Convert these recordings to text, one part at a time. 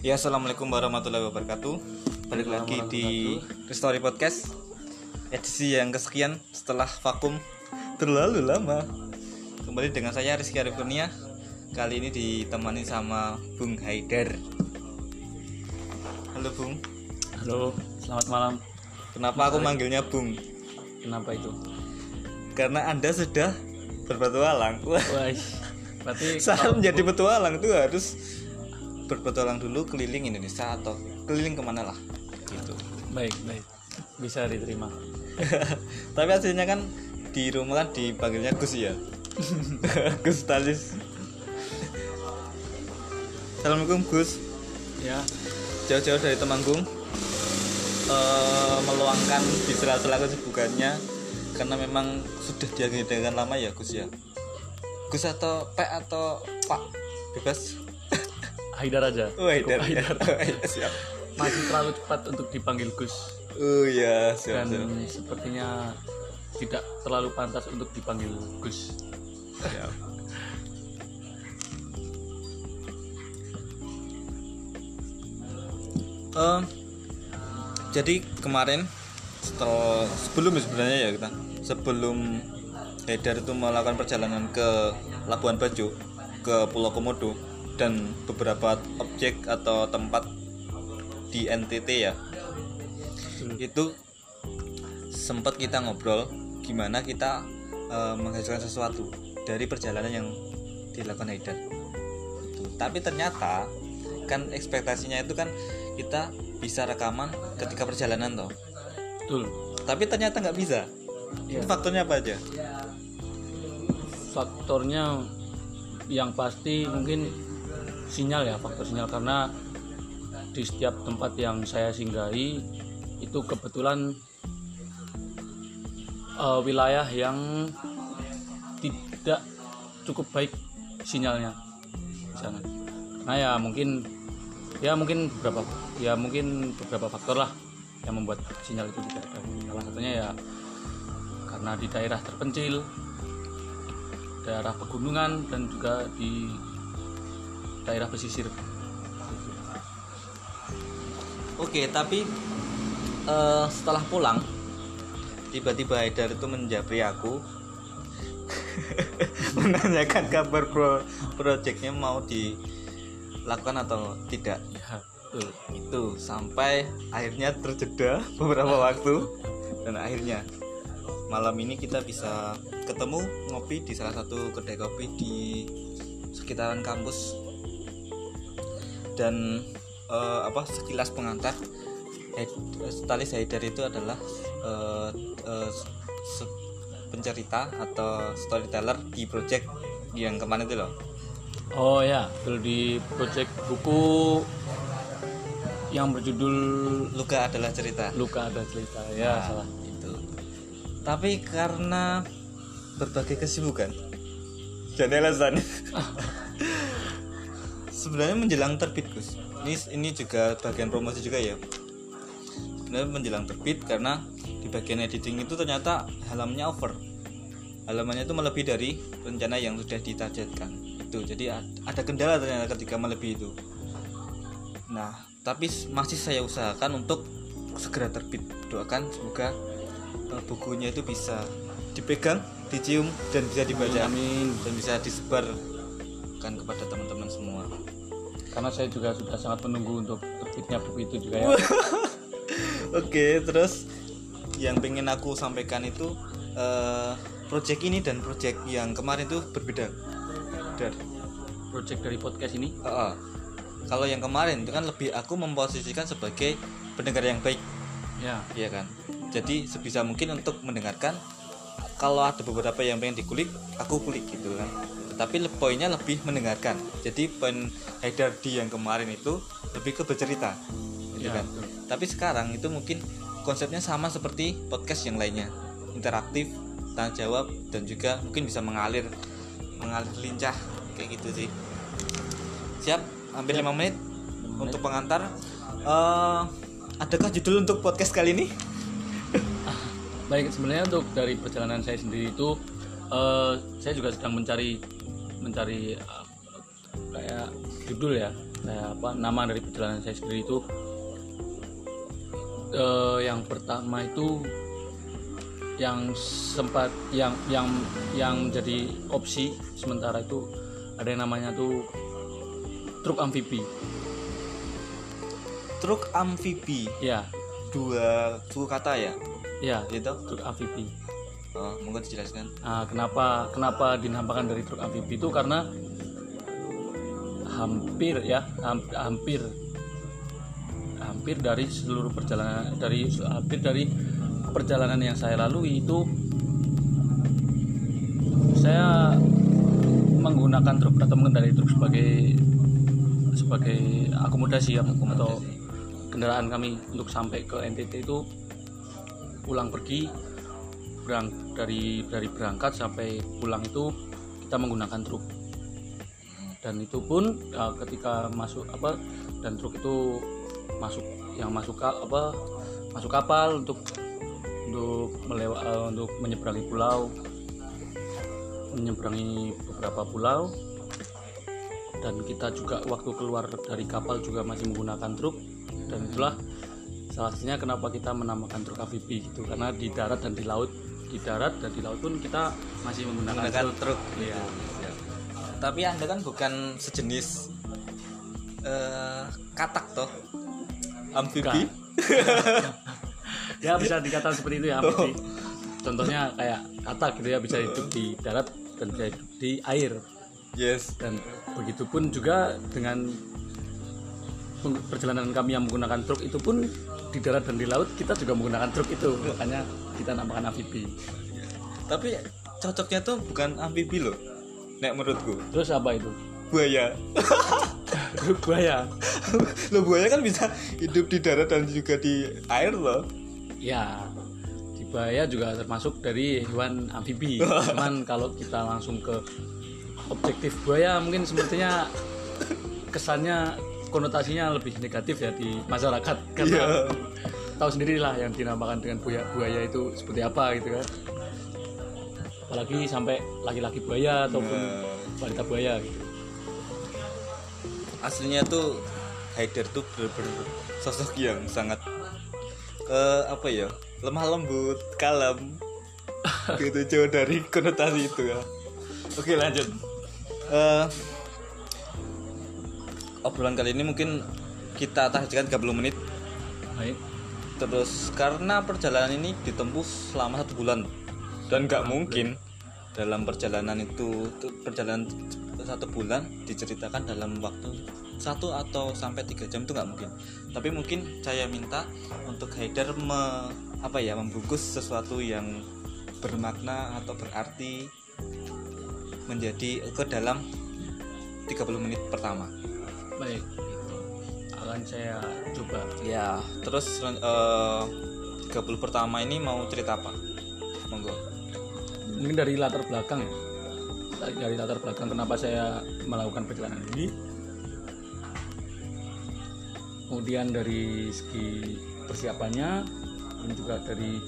Ya assalamualaikum warahmatullahi wabarakatuh. Balik lagi di Story Podcast edisi yang kesekian setelah vakum terlalu lama. Kembali dengan saya Rizky Arifurnia. Kali ini ditemani sama Bung Haidar. Halo Bung. Halo, selamat malam. Kenapa aku manggilnya Bung? Kenapa itu? Karena Anda sudah berpetualang. Wah, Wah, berarti saya menjadi petualang tuh harus berpetualang dulu keliling Indonesia atau keliling ke mana lah gitu. baik, baik. Bisa diterima. Tapi hasilnya kan di rumah kan dipanggilnya Gus ya. Gus Talis. Assalamualaikum Gus. Ya, Jauh-jauh dari Temanggung eh, meluangkan di sela-sela kesibukannya karena memang sudah diagenda lama ya Gus ya. Gus atau Pak atau Pak bebas. Haidar aja. Oh, Haidar. Cukup Haidar. Oh, iya, siap. Masih terlalu cepat untuk dipanggil Gus Oh ya, siap, dan siap. sepertinya tidak terlalu pantas untuk dipanggil Gus. siap. Eh, jadi kemarin setelah sebelum sebenarnya ya kita sebelum Haidar itu melakukan perjalanan ke Labuan Bajo ke Pulau Komodo dan beberapa objek atau tempat di NTT ya itu sempat kita ngobrol gimana kita eh, menghasilkan sesuatu dari perjalanan yang dilakukan Haidar Itu. tapi ternyata kan ekspektasinya itu kan kita bisa rekaman ketika perjalanan toh Betul. tapi ternyata nggak bisa Iya. faktornya apa aja Faktornya yang pasti mungkin sinyal ya, faktor sinyal karena di setiap tempat yang saya singgahi itu kebetulan eh, wilayah yang tidak cukup baik sinyalnya di sana. Nah ya mungkin ya mungkin beberapa ya mungkin beberapa faktor lah yang membuat sinyal itu tidak ada. Salah satunya ya karena di daerah terpencil, daerah pegunungan dan juga di daerah pesisir. oke tapi eh, setelah pulang tiba-tiba Haidar itu menjabri aku menanyakan kabar pro projectnya mau dilakukan atau tidak Ya, betul. itu sampai akhirnya terjeda beberapa waktu dan akhirnya malam ini kita bisa ketemu ngopi di salah satu kedai kopi di sekitaran kampus dan eh, apa sekilas pengantar. Stalis Haidar itu adalah eh, se- pencerita atau storyteller di project yang kemarin itu loh. Oh ya, betul di project buku yang berjudul Luka adalah cerita. Luka ada cerita ya Nah, salah. itu. Tapi karena berbagai kesibukan dan alasan sebenarnya menjelang terbit Gus. Ini ini juga bagian promosi juga ya. Sebenarnya menjelang terbit karena di bagian editing itu ternyata halamannya over. Halamannya itu melebihi dari rencana yang sudah ditargetkan. Itu jadi ad- ada kendala ternyata ketika melebihi itu. Nah tapi masih saya usahakan untuk segera terbit. Doakan semoga eh, bukunya itu bisa dipegang dicium dan bisa dibaca. Amin. dan bisa disebarkan kepada teman-teman semua Karena saya juga sudah sangat menunggu untuk terbitnya buku itu juga ya. Oke, terus yang pengen aku sampaikan itu eh project ini dan project yang kemarin itu berbeda. Dan Project dari podcast ini. eh, eh, kalau yang kemarin itu kan lebih aku memposisikan sebagai pendengar yang baik, Ya, ya kan. Jadi sebisa mungkin untuk mendengarkan. Kalau ada beberapa yang pengen dikulik, aku kulik gitu kan. Tapi poinnya lebih mendengarkan. Jadi poin Haidar di yang kemarin itu lebih ke bercerita, gitu ya, kan. betul. Tapi sekarang itu mungkin konsepnya sama seperti podcast yang lainnya, interaktif, tanya jawab dan juga mungkin bisa mengalir, mengalir lincah kayak gitu sih. Siap, hampir lima menit untuk pengantar. Eh, adakah judul untuk podcast kali ini? Baik, sebenarnya untuk dari perjalanan saya sendiri itu eh, saya juga sedang mencari mencari eh, kayak judul ya saya apa nama dari perjalanan saya sendiri itu. Eh, yang pertama itu yang sempat yang yang yang jadi opsi sementara itu ada yang namanya tuh truk amfibi. Truk amfibi? Ya. Dua suku kata ya? Ya gitu? truk amfibi oh, mungkin dijelaskan. Nah, kenapa kenapa dinamakan dari truk amfibi itu? Karena hampir ya ham- hampir hampir dari seluruh perjalanan dari hampir dari perjalanan yang saya lalui itu saya menggunakan truk atau mengendarai truk sebagai sebagai akomodasi ya atau kendaraan kami untuk sampai ke NTT itu pulang pergi berang dari dari berangkat sampai pulang itu kita menggunakan truk. Dan itu pun uh, ketika masuk apa dan truk itu masuk yang masuk apa masuk kapal untuk untuk melewa uh, untuk menyeberangi pulau menyeberangi beberapa pulau. Dan kita juga waktu keluar dari kapal juga masih menggunakan truk. Dan itulah salah satunya kenapa kita menamakan truk amfibi gitu karena di darat dan di laut di darat dan di laut pun kita masih menggunakan, menggunakan truk. Iya. tapi anda kan bukan sejenis eh katak toh? Amfibi? Ya bisa dikatakan seperti itu ya amfibi. contohnya kayak katak gitu ya bisa hidup di darat dan bisa hidup di air. Yes. Dan begitupun juga dengan perjalanan kami yang menggunakan truk itu pun di darat dan di laut kita juga menggunakan truk itu. Makanya kita namakan amfibi tapi cocoknya tuh bukan amfibi loh nek menurutku. Terus apa itu? Buaya. Buaya. Lo buaya kan bisa hidup di darat dan juga di air loh. Ya di buaya juga termasuk dari hewan amfibi cuman kalau kita langsung ke objektif buaya mungkin sepertinya kesannya konotasinya lebih negatif ya di masyarakat. Karena Iya. Tahu sendirilah yang dinamakan dengan buaya buaya itu seperti apa gitu kan. Apalagi sampai laki-laki buaya ataupun Nah, wanita buaya gitu. aslinya tuh Haider tuh bener-bener sosok yang sangat eh apa ya lemah lembut kalem gitu jauh dari konotasi itu ya. Oke lanjut. Eh obrolan kali ini mungkin kita targetkan 30 menit. Baik terus karena perjalanan ini ditempuh selama satu bulan dan nggak mungkin. dalam perjalanan itu perjalanan satu bulan diceritakan dalam waktu satu atau sampai tiga jam itu nggak mungkin. Tapi mungkin saya minta untuk Haidar me, apa ya membungkus sesuatu yang bermakna atau berarti menjadi ke dalam 30 menit pertama. Baik akan saya coba Ya, terus eh 30 pertama ini mau cerita apa? Monggo. mungkin dari latar belakang ya dari, dari latar belakang kenapa saya melakukan perjalanan ini kemudian dari segi persiapannya dan juga dari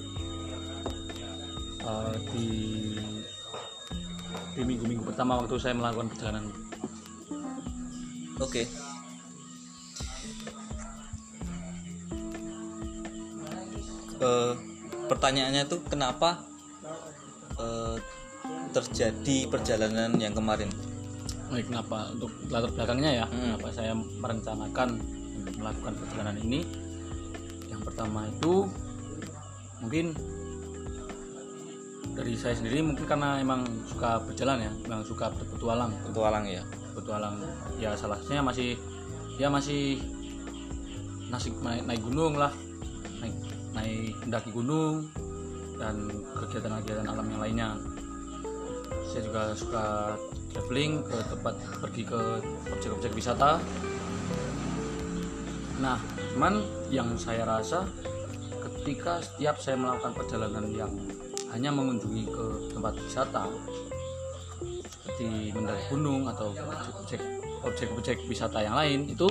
uh, di di minggu-minggu pertama waktu saya melakukan perjalanan Oke. Eh, pertanyaannya tuh kenapa eh, terjadi perjalanan yang kemarin? Baik, kenapa untuk latar belakangnya ya Hmm. kenapa saya merencanakan untuk melakukan perjalanan ini yang pertama itu mungkin dari saya sendiri mungkin karena emang suka berjalan ya emang suka berpetualang Petualang ya. berpetualang ya salah satunya masih ya masih nasik naik, naik gunung lah naik mendaki gunung dan kegiatan-kegiatan alam yang lainnya. Saya juga suka traveling ke tempat pergi ke objek-objek wisata. Nah cuman yang saya rasa ketika setiap saya melakukan perjalanan yang hanya mengunjungi ke tempat wisata seperti mendaki gunung atau objek objek-objek wisata yang lain itu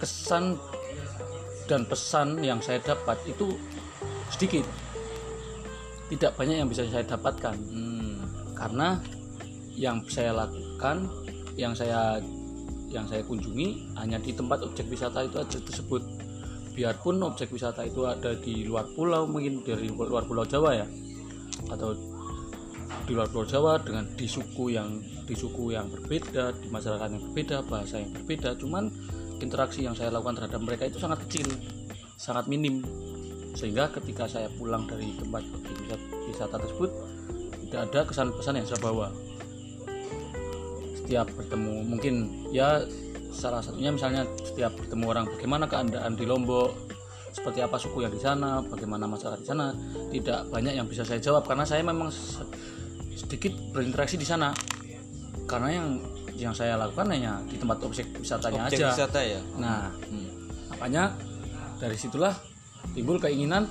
kesan dan pesan yang saya dapat itu sedikit. Tidak banyak yang bisa saya dapatkan. Hmm. karena yang saya lakukan yang saya yang saya kunjungi hanya di tempat objek wisata itu aja tersebut. Biarpun objek wisata itu ada di luar pulau mungkin dari luar pulau Jawa ya atau di luar pulau Jawa dengan di suku yang di suku yang berbeda di masyarakat yang berbeda bahasa yang berbeda. Cuman interaksi yang saya lakukan terhadap mereka itu sangat kecil sangat minim. Sehingga ketika saya pulang dari tempat wisata, tersebut tidak ada kesan-pesan yang saya bawa. Setiap bertemu mungkin ya salah satunya misalnya setiap bertemu orang bagaimana keadaan di Lombok seperti apa suku yang di sana bagaimana masyarakat di sana tidak banyak yang bisa saya jawab. Karena saya memang se- sedikit berinteraksi di sana. Karena yang yang saya lakukan hanya di tempat objek wisatanya objek aja. wisata ya? Nah Hmm. makanya dari situlah timbul keinginan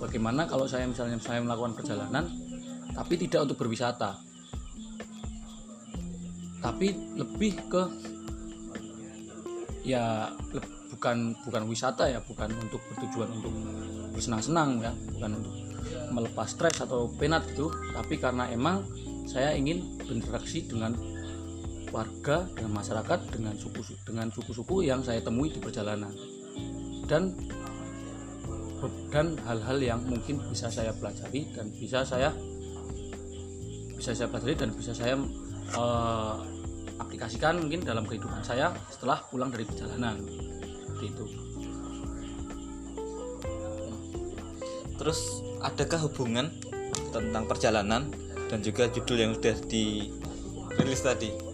bagaimana kalau saya misalnya saya melakukan perjalanan tapi tidak untuk berwisata. Tapi lebih ke ya le- bukan bukan wisata ya bukan untuk bertujuan untuk bersenang-senang ya bukan untuk melepas stres atau penat gitu tapi karena emang saya ingin berinteraksi dengan warga dengan masyarakat dengan suku dengan suku-suku yang saya temui di perjalanan. Dan dan hal-hal yang mungkin bisa saya pelajari dan bisa saya bisa saya pelajari dan bisa saya eh, aplikasikan mungkin dalam kehidupan saya setelah pulang dari perjalanan. Seperti itu. Terus adakah hubungan tentang perjalanan dan juga judul yang sudah dirilis tadi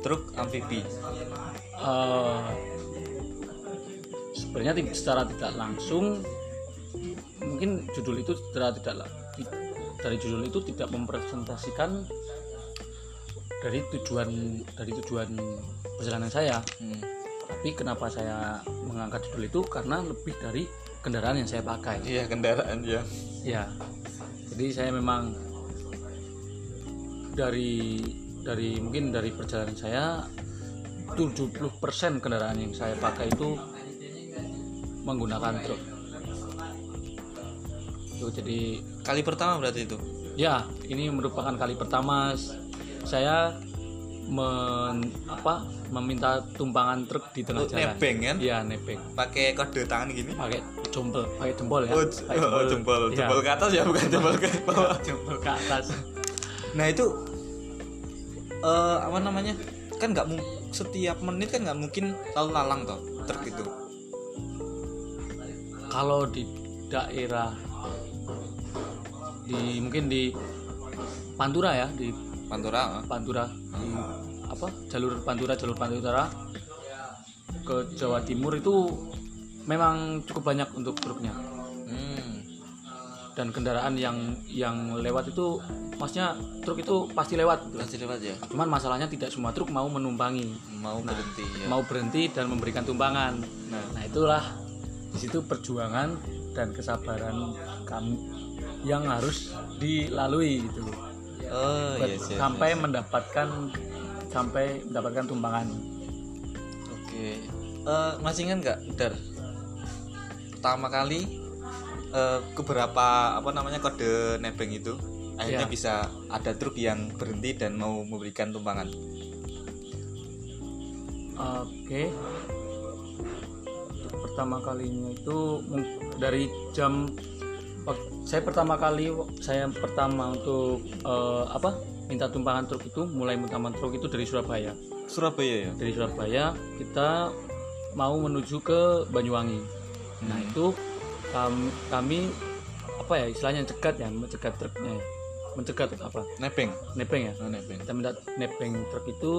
truk amfibi? Eh, sebenarnya secara tidak langsung mungkin judul itu secara tidak dari judul itu tidak mempresentasikan dari tujuan dari tujuan perjalanan saya. Hmm. tapi kenapa saya mengangkat judul itu? Karena lebih dari kendaraan yang saya pakai. Iya kendaraan ya. Ya jadi saya memang dari dari mungkin dari perjalanan saya 70% kendaraan yang saya pakai itu menggunakan truk. Itu jadi kali pertama berarti itu? Ya ini merupakan kali pertama. Saya men, apa meminta tumpangan truk di tengah jalan. nebeng kan? Iya nebeng. Pakai kode tangan gini? Pakai jempol pakai jempol ya. Oh, Pakai oh, jempol. Iya. jempol ke atas ya bukan jempol ke bawah? Jempol ke atas. Nah itu eh apa namanya kan nggak setiap menit kan nggak mungkin lalu lalang toh truk itu kalau di daerah di mungkin di Pantura ya di Pantura. Pantura di apa jalur Pantura jalur Pantura ke Jawa Timur itu memang cukup banyak untuk truknya. Dan kendaraan yang yang lewat itu maksudnya truk itu pasti lewat gitu. pasti lewat ya. Cuman masalahnya tidak semua truk mau menumpangi. Mau Nah, berhenti ya. mau berhenti dan memberikan tumpangan. Nah. Nah itulah di situ perjuangan dan kesabaran kami yang harus dilalui gitu. Oh yes, yes, sampai yes. mendapatkan sampai mendapatkan tumpangan. oke. Eh, masih ingat nggak dar? Pertama kali eh, keberapa apa namanya kode nebeng itu akhirnya Ya. bisa ada truk yang berhenti dan mau memberikan tumpangan Oke. Pertama kalinya itu dari jam saya pertama kali saya pertama untuk eh, apa minta tumpangan truk itu mulai minta tumpangan truk itu dari Surabaya. Surabaya ya dari Surabaya kita mau menuju ke Banyuwangi. Nah itu kami, kami apa ya istilahnya cegat ya mencegat truknya ya. mencegat apa? Nebeng nebeng ya? Oh, nebeng kita minta nebeng truk itu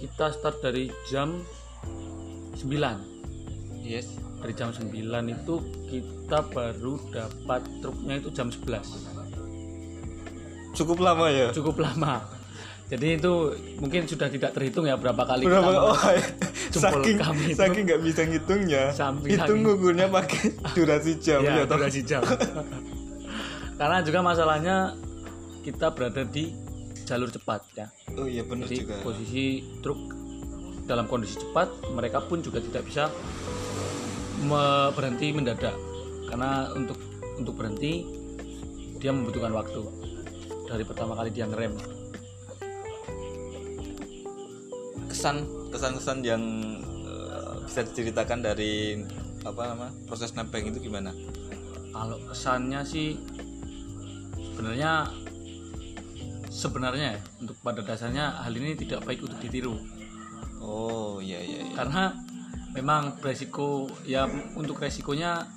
kita start dari jam 9 yes. Dari jam 9 itu kita baru dapat truknya itu jam 11 cukup lama ya? Cukup lama jadi itu mungkin sudah tidak terhitung ya berapa kali Berapa? kita Oh, jempol saking kami itu. saking nggak bisa ngitungnya. Hitung saking. ngukurnya pakai durasi jam ya, ya, toh? durasi jam karena juga masalahnya kita berada di jalur cepat ya Oh iya benar jadi juga. posisi truk dalam kondisi cepat mereka pun juga tidak bisa me- berhenti mendadak karena untuk untuk berhenti dia membutuhkan waktu dari pertama kali dia ngerem kesan kesan-kesan yang eh, bisa diceritakan dari apa nama proses nebeng itu gimana? Kalau kesannya sih sebenarnya sebenarnya ya, untuk pada dasarnya hal ini tidak baik untuk ditiru. Oh iya iya, iya. karena memang resiko ya untuk resikonya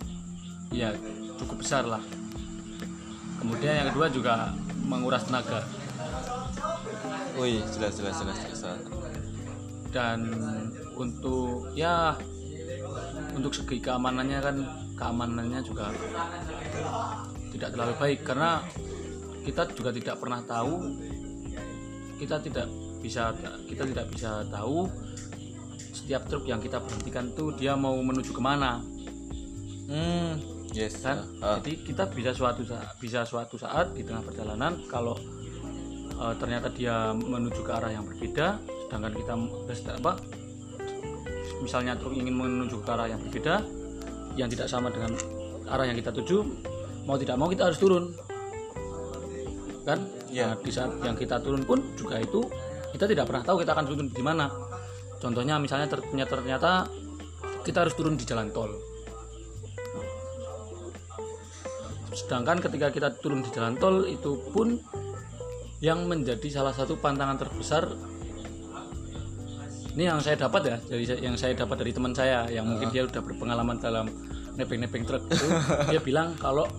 ya cukup besar lah. Kemudian yang kedua juga menguras tenaga. Wih, jelas jelas jelas jelas. Dan untuk ya untuk segi keamanannya kan keamanannya juga tidak terlalu baik. Karena kita juga tidak pernah tahu kita tidak bisa kita tidak bisa tahu setiap truk yang kita berhentikan tuh dia mau menuju ke mana. Hmm, yes. kan? Ah, jadi kita bisa suatu saat bisa suatu saat di tengah perjalanan kalau eh, ternyata dia menuju ke arah yang berbeda sedangkan kita apa misalnya truk ingin menuju ke arah yang berbeda yang tidak sama dengan arah yang kita tuju mau tidak mau kita harus turun. Kan? Iya. Nah, di saat yang kita turun pun juga itu kita tidak pernah tahu kita akan turun di mana. Contohnya misalnya ternyata ternyata kita harus turun di jalan tol. Sedangkan ketika kita turun di jalan tol itu pun yang menjadi salah satu pantangan terbesar ini yang saya dapat ya dari yang saya dapat dari teman saya yang mungkin dia udah berpengalaman dalam nebeng-nebeng truk itu dia bilang kalau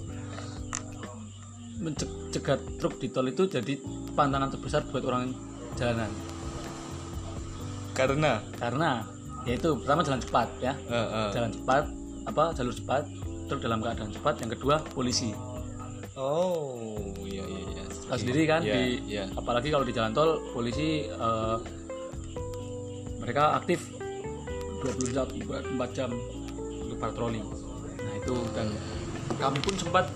mencegat truk di tol itu jadi pantangan terbesar buat orang jalanan karena karena yaitu pertama jalan cepat ya eh, eh. jalan cepat apa jalur cepat truk dalam keadaan cepat yang kedua polisi Oh, iya iya iya. Tahu sendiri kan Iya, di iya. apalagi kalau di jalan tol polisi eh, mereka aktif 24 jam untuk patroli. Nah, itu dan kami pun sempat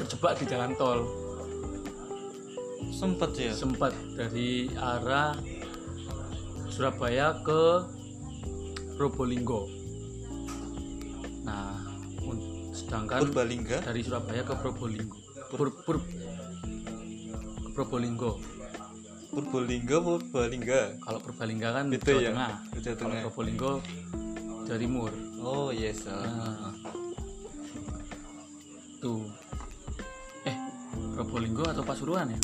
terjebak di jalan tol. Sempet ya. Sempat dari arah Surabaya ke Probolinggo. Nah, un- sedangkan Purbalingga. dari Surabaya ke Probolinggo. Pur, pur, Probolinggo. Purbalingga, Purbalingga. Kalau Purbalingga kan Itu Jawa ya, Tengah. Jawa Kalau Tengah. Probolinggo Jawa Timur. Oh yes. ah. Nah, tuh. Eh, Probolinggo atau Pasuruan ya?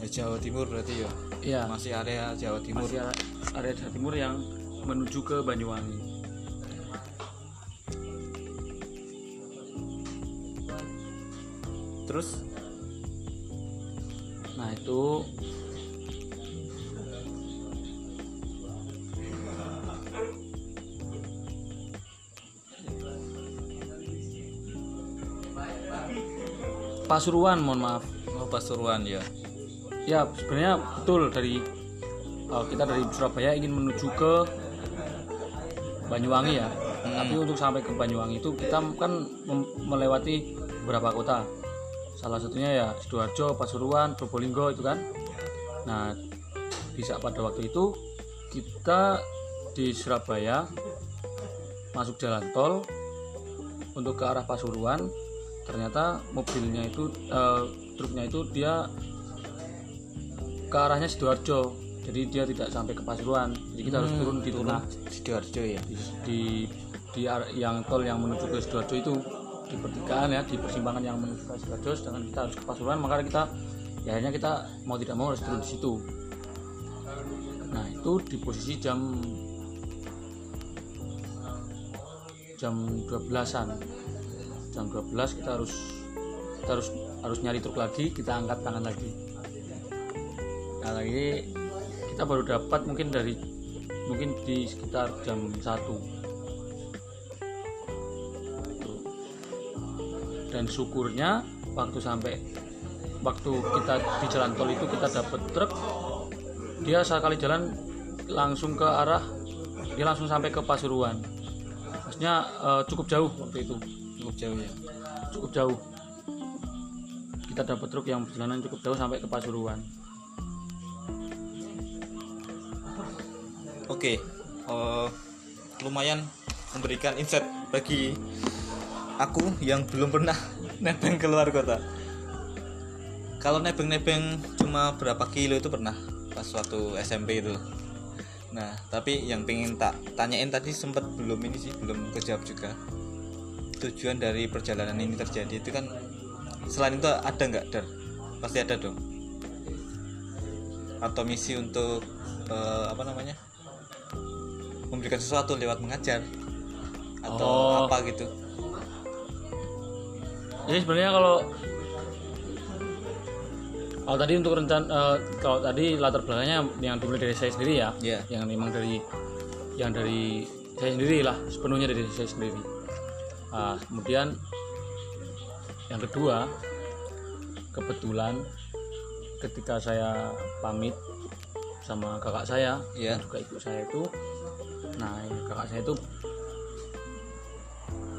Ya, Jawa Timur berarti ya. Iya. Masih area Jawa Timur. Masih area Jawa Timur yang menuju ke Banyuwangi. Terus Nah, itu Pasuruan, mohon maaf. oh Pasuruan ya. Ya, sebenarnya betul dari uh, kita dari Surabaya ingin menuju ke Banyuwangi ya. Tapi untuk sampai ke Banyuwangi itu kita kan melewati beberapa kota. Salah satunya ya Sidoarjo, Pasuruan, Probolinggo itu kan. Nah, di saat pada waktu itu kita di Surabaya masuk jalan tol untuk ke arah Pasuruan. Ternyata mobilnya itu eh, truknya itu dia ke arahnya sidoarjo. Jadi dia tidak sampai ke Pasuruan. Jadi kita harus turun di tengah. Sidoarjo ya. di, di, di yang tol yang menuju ke sidoarjo itu di pertigaan ya di persimpangan yang menuju ke sidoarjo sedangkan kita harus ke Pasuruan maka kita ya akhirnya kita mau tidak mau harus turun di situ. Nah itu di posisi jam jam 12-an jam 12 kita harus kita harus harus nyari truk lagi kita angkat tangan lagi. Nah lagi kita baru dapat mungkin dari mungkin di sekitar jam 1 dan syukurnya waktu sampai waktu kita di jalan tol itu kita dapat truk dia sekali jalan langsung ke arah dia langsung sampai ke Pasuruan maksudnya eh, cukup jauh waktu itu Cukup jauh ya. cukup jauh kita dapat truk yang perjalanan cukup jauh sampai ke Pasuruan Oke. eh, lumayan memberikan insight bagi aku yang belum pernah nebeng keluar kota. Kalau nebeng-nebeng cuma berapa kilo itu pernah. pas suatu SMP itu nah tapi yang pengen tak tanyain tadi sempat belum ini sih belum kejawab juga tujuan dari perjalanan ini terjadi itu kan selain itu ada nggak dar pasti ada dong atau misi untuk eh, apa namanya memberikan sesuatu lewat mengajar atau Oh. apa gitu Jadi sebenarnya kalau kalau tadi untuk rencana eh, kalau tadi latar belakangnya yang dimulai dari saya sendiri ya, Iya. yang memang dari yang dari saya sendiri lah sepenuhnya dari saya sendiri. Nah, kemudian yang kedua kebetulan ketika saya pamit sama kakak saya Iya. dan juga ibu saya itu, nah kakak saya itu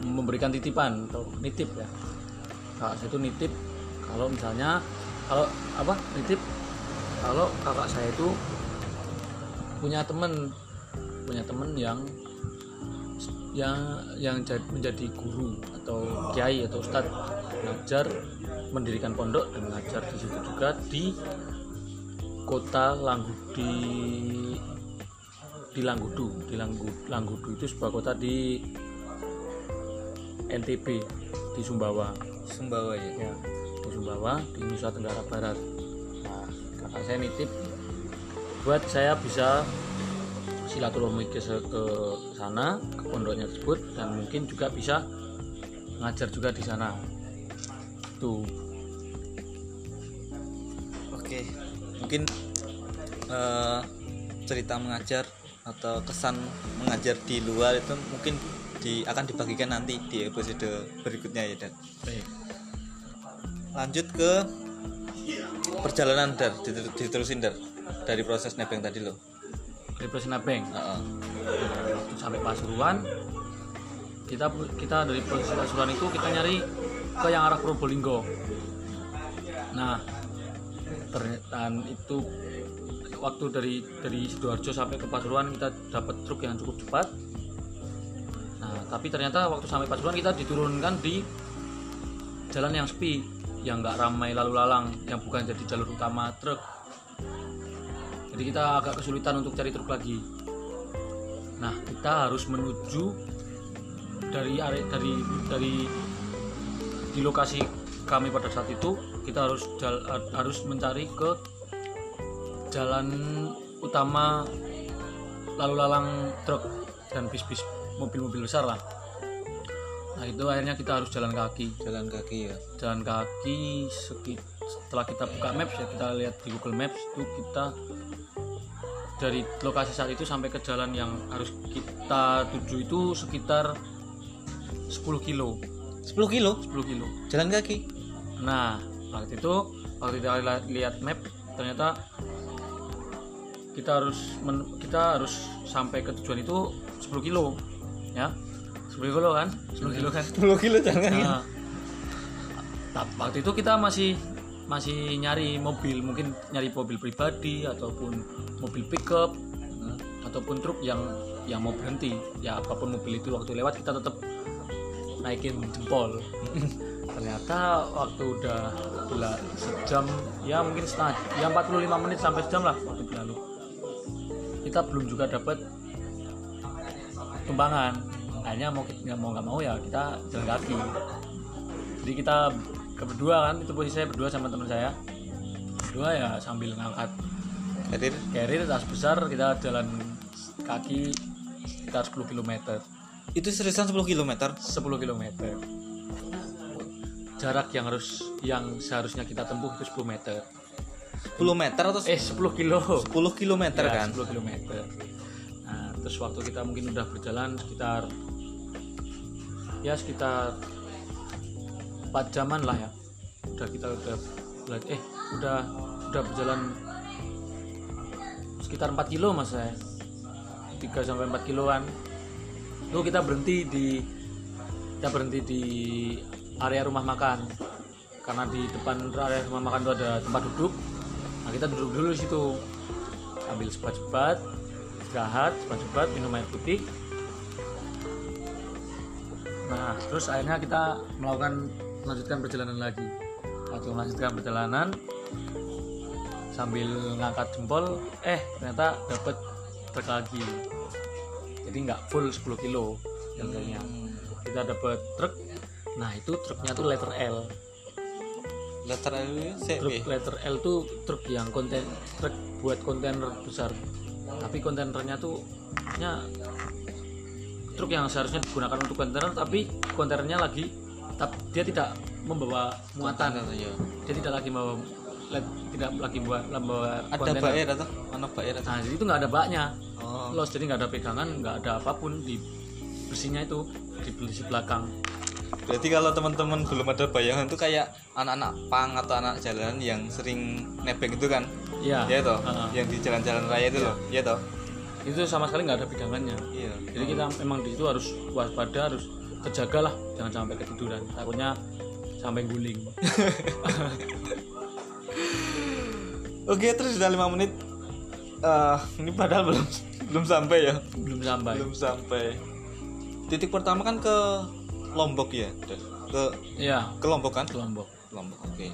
memberikan titipan atau nitip ya kakak saya itu nitip kalau misalnya kalau apa nitip kalau kakak saya itu punya temen punya temen yang yang yang jad- menjadi guru atau kiai atau ustadz. Mengajar mendirikan pondok dan mengajar di situ juga di kota Langgu di di Langgudu di Langgu, Langgudu itu sebuah kota di NTB di Sumbawa Sumbawa ya ya. Di Sumbawa di Nusa Tenggara Barat. Nah kakak saya nitip buat saya bisa silaturahmi ke, ke sana ke pondoknya tersebut dan mungkin juga bisa ngajar juga di sana. Tuh. Oke, mungkin eh, cerita mengajar atau kesan mengajar di luar itu mungkin di, akan dibagikan nanti di episode berikutnya ya dan baik. Lanjut ke perjalanan dar. Diter- diterusin dar dari proses nebeng tadi loh. dari Presiden Bank Heeh. waktu sampai Pasuruan kita kita dari posisi Pasuruan itu kita nyari ke yang arah Probolinggo. Nah ternyata itu waktu dari dari sidoarjo sampai ke Pasuruan kita dapat truk yang cukup cepat tapi ternyata waktu sampai Pasuruan kita diturunkan di jalan yang sepi yang nggak ramai lalu lalang yang bukan jadi jalur utama truk. Jadi kita agak kesulitan untuk cari truk lagi. Nah kita harus menuju dari area dari dari di lokasi kami pada saat itu kita harus jal- harus mencari ke jalan utama lalu lalang truk dan bis-bis mobil-mobil besar lah. Nah itu akhirnya kita harus jalan kaki. Jalan kaki ya. jalan kaki sekit setelah kita buka maps ya kita lihat di Google Maps itu kita dari lokasi saat itu sampai ke jalan yang harus kita tuju itu sekitar 10 kilo. 10 kilo? 10 kilo. Jalan kaki. nah waktu itu waktu kita li- lihat map ternyata kita harus men- kita harus sampai ke tujuan itu 10 kilo ya 10 kilo kan 10 kilo kan 10 kilo kaki. Nah, waktu itu kita masih masih nyari mobil, mungkin nyari mobil pribadi ataupun mobil pickup ataupun truk yang yang mau berhenti. Ya apa pun mobil itu waktu lewat kita tetap naikin jempol. Ternyata waktu udah bela sejam ya mungkin setengah ya 45 menit sampai sejam lah waktu berlalu. Kita belum juga dapat tumbangan hanya mau kita mau nggak mau ya kita jalan kaki. Jadi kita berdua kan itu posisi saya berdua sama teman saya. Berdua ya sambil ngangkat Hadir carrier tas besar kita jalan kaki sekitar 10 km itu seriusan 10 km. 10 km jarak yang harus yang seharusnya kita tempuh itu 10 meter. 10 meter atau eh 10 kilo. 10 km Ya, kan? 10 km. Terus waktu kita mungkin udah berjalan sekitar ya sekitar 4 jaman lah ya. Udah kita udah bela- eh udah udah berjalan sekitar 4 kilo mas saya. 3 sampai 4 kiloan. Itu kita berhenti di kita berhenti di area rumah makan. Karena di depan area rumah makan itu ada tempat duduk. Nah, kita duduk dulu di situ. Ambil cepat-cepat, istirahat, cepat-cepat minum air putih. Nah, terus akhirnya kita melakukan melanjutkan perjalanan lagi. Waktu melanjutkan perjalanan sambil ngangkat jempol eh ternyata dapat truk lagi. Jadi nggak full 10 kilo harganya kita dapat truk. Nah itu truknya tuh letter L. Letter L truk letter L tuh truk yang konten truk buat kontainer besar tapi kontainernya tuh nya truk yang seharusnya digunakan untuk kontainer tapi kontainernya lagi tapi dia tidak membawa muatan ya. dia tidak lagi membawa tidak lagi buat membawa ada kontainer. bayar atau mana bayar atau nah jadi itu nggak ada baknya oh. los jadi nggak ada pegangan nggak ada apa pun di besinya itu di besi belakang berarti kalau teman-teman belum ada bayangan itu kayak anak-anak pang atau anak jalanan yang sering nebeng itu kan? Iya. Ya toh? Heeh. yang di jalan-jalan raya itu loh? Ya toh? Itu sama sekali nggak ada pegangannya. Iya. Jadi kita memang di situ harus waspada harus terjaga lah jangan sampai ketiduran. Takutnya sampai guling. Oke terus sudah lima menit. Eh, ini padahal belum belum sampai ya? Belum sampai. Belum sampai. Titik pertama kan ke Lombok ya? Ke iya. Ke Lombok kan? Ke Lombok Lombok oke.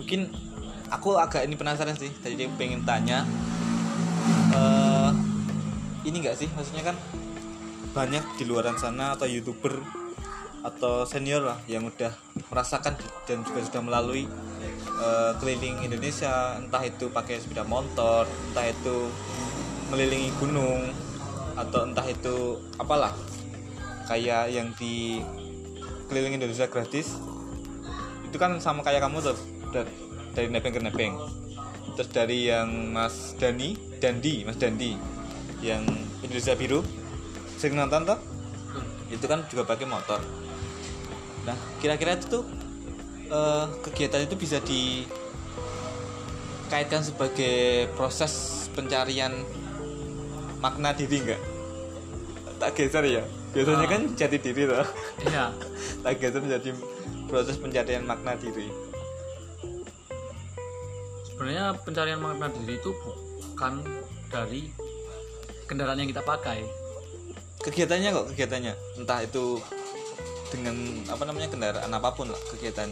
Mungkin aku agak ini penasaran sih tadi dia pengen tanya eh ini enggak sih? Maksudnya kan banyak di luaran sana atau youtuber atau senior lah yang udah merasakan dan juga sudah melalui eh, keliling Indonesia. Entah itu pakai sepeda motor entah itu melilingi gunung atau entah itu apalah kayak yang di keliling Indonesia gratis itu kan sama kayak kamu tuh dari, nebeng ke nebeng. Terus dari yang Mas Dani Dandi Mas Dandi yang Indonesia Biru sering nonton tuh? Itu kan juga pakai motor. Nah kira-kira itu tuh eh, kegiatan itu bisa dikaitkan sebagai proses pencarian makna diri enggak tak geser ya biasanya Ah. kan jati diri tuh iya. Tak geser menjadi proses pencarian makna diri. Sebenarnya pencarian makna diri itu bukan dari kendaraan yang kita pakai. Kegiatannya kok kegiatannya? Entah itu dengan apa namanya kendaraan apa pun lah kegiatan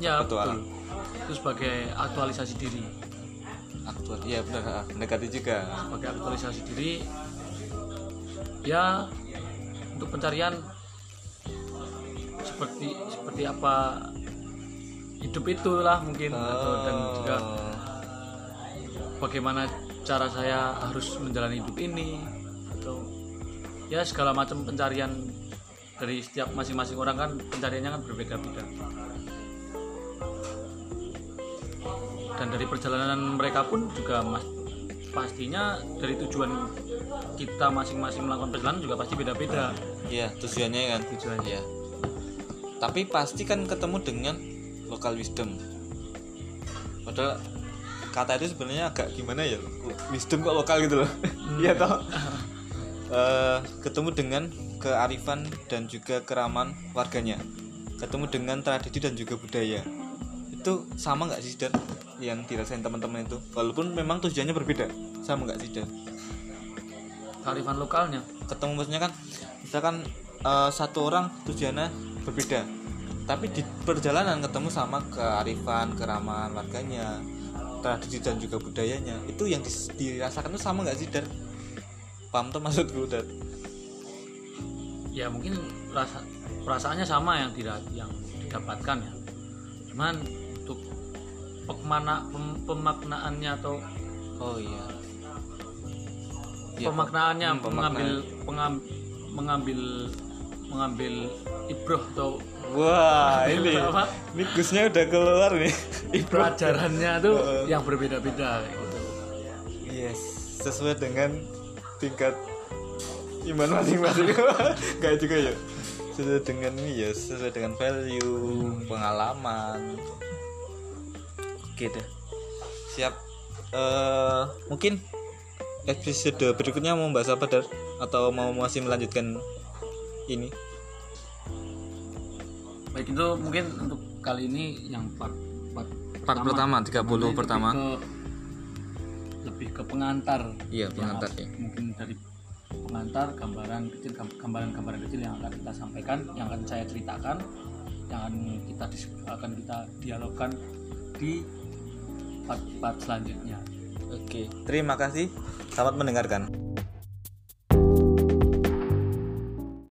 ya Petualang. betul. itu sebagai aktualisasi diri. Aktual ya benar ah, mendekati juga. Sebagai aktualisasi diri ya untuk pencarian seperti seperti apa hidup itulah mungkin atau dan juga Oh. bagaimana cara saya harus menjalani hidup ini atau ya segala macam pencarian dari setiap masing-masing orang kan pencariannya kan berbeda-beda dan dari perjalanan mereka pun juga mas pastinya dari tujuan kita masing-masing melakukan perjalanan juga pasti beda-beda. Iya tujuannya kan? Tujuannya. Iya. tapi pasti kan ketemu dengan local wisdom. Padahal kata itu sebenarnya agak gimana ya? Wisdom kok lokal gitu loh? Iya toh? Eh, ketemu dengan kearifan dan juga keraman warganya. Ketemu dengan tradisi dan juga budaya. Itu sama nggak sih dan? Yang dirasain teman-teman itu? Walaupun memang tujuannya berbeda. Sama nggak sih dan kearifan lokalnya. Ketemu maksudnya kan misalkan eh, satu orang tujuannya berbeda. Tapi di perjalanan ketemu sama kearifan keramahan warganya tradisi dan juga budayanya itu yang dirasakan itu sama nggak sih dan paham tuh maksudku dan ya mungkin rasa perasaannya sama yang tidak yang didapatkan ya. Cuman untuk pem- pemaknaannya atau oh iya Iya, pemaknaannya hmm, mengambil pengam- mengambil mengambil ibroh atau wah ini Apa? ini Gusnya udah keluar nih. Pelajarannya tuh Heeh. yang berbeda-beda gitu. yes sesuai dengan tingkat iman masing-masing. Kayak juga ya. Sesuai dengan ini ya sesuai dengan value pengalaman. Oke deh. Siap. Eh mungkin episode berikutnya mau bahas apa dar? Atau mau masih melanjutkan ini? Baik itu mungkin untuk kali ini yang part part, Part pertama, 30 Lebih pertama. ke- lebih ke pengantar. Iya, pengantar, ya. mungkin dari pengantar gambaran kecil gam- gambaran-gambaran kecil yang akan kita sampaikan yang akan saya ceritakan yang akan kita akan kita dialogkan di part-part selanjutnya Oke, terima kasih. Selamat mendengarkan.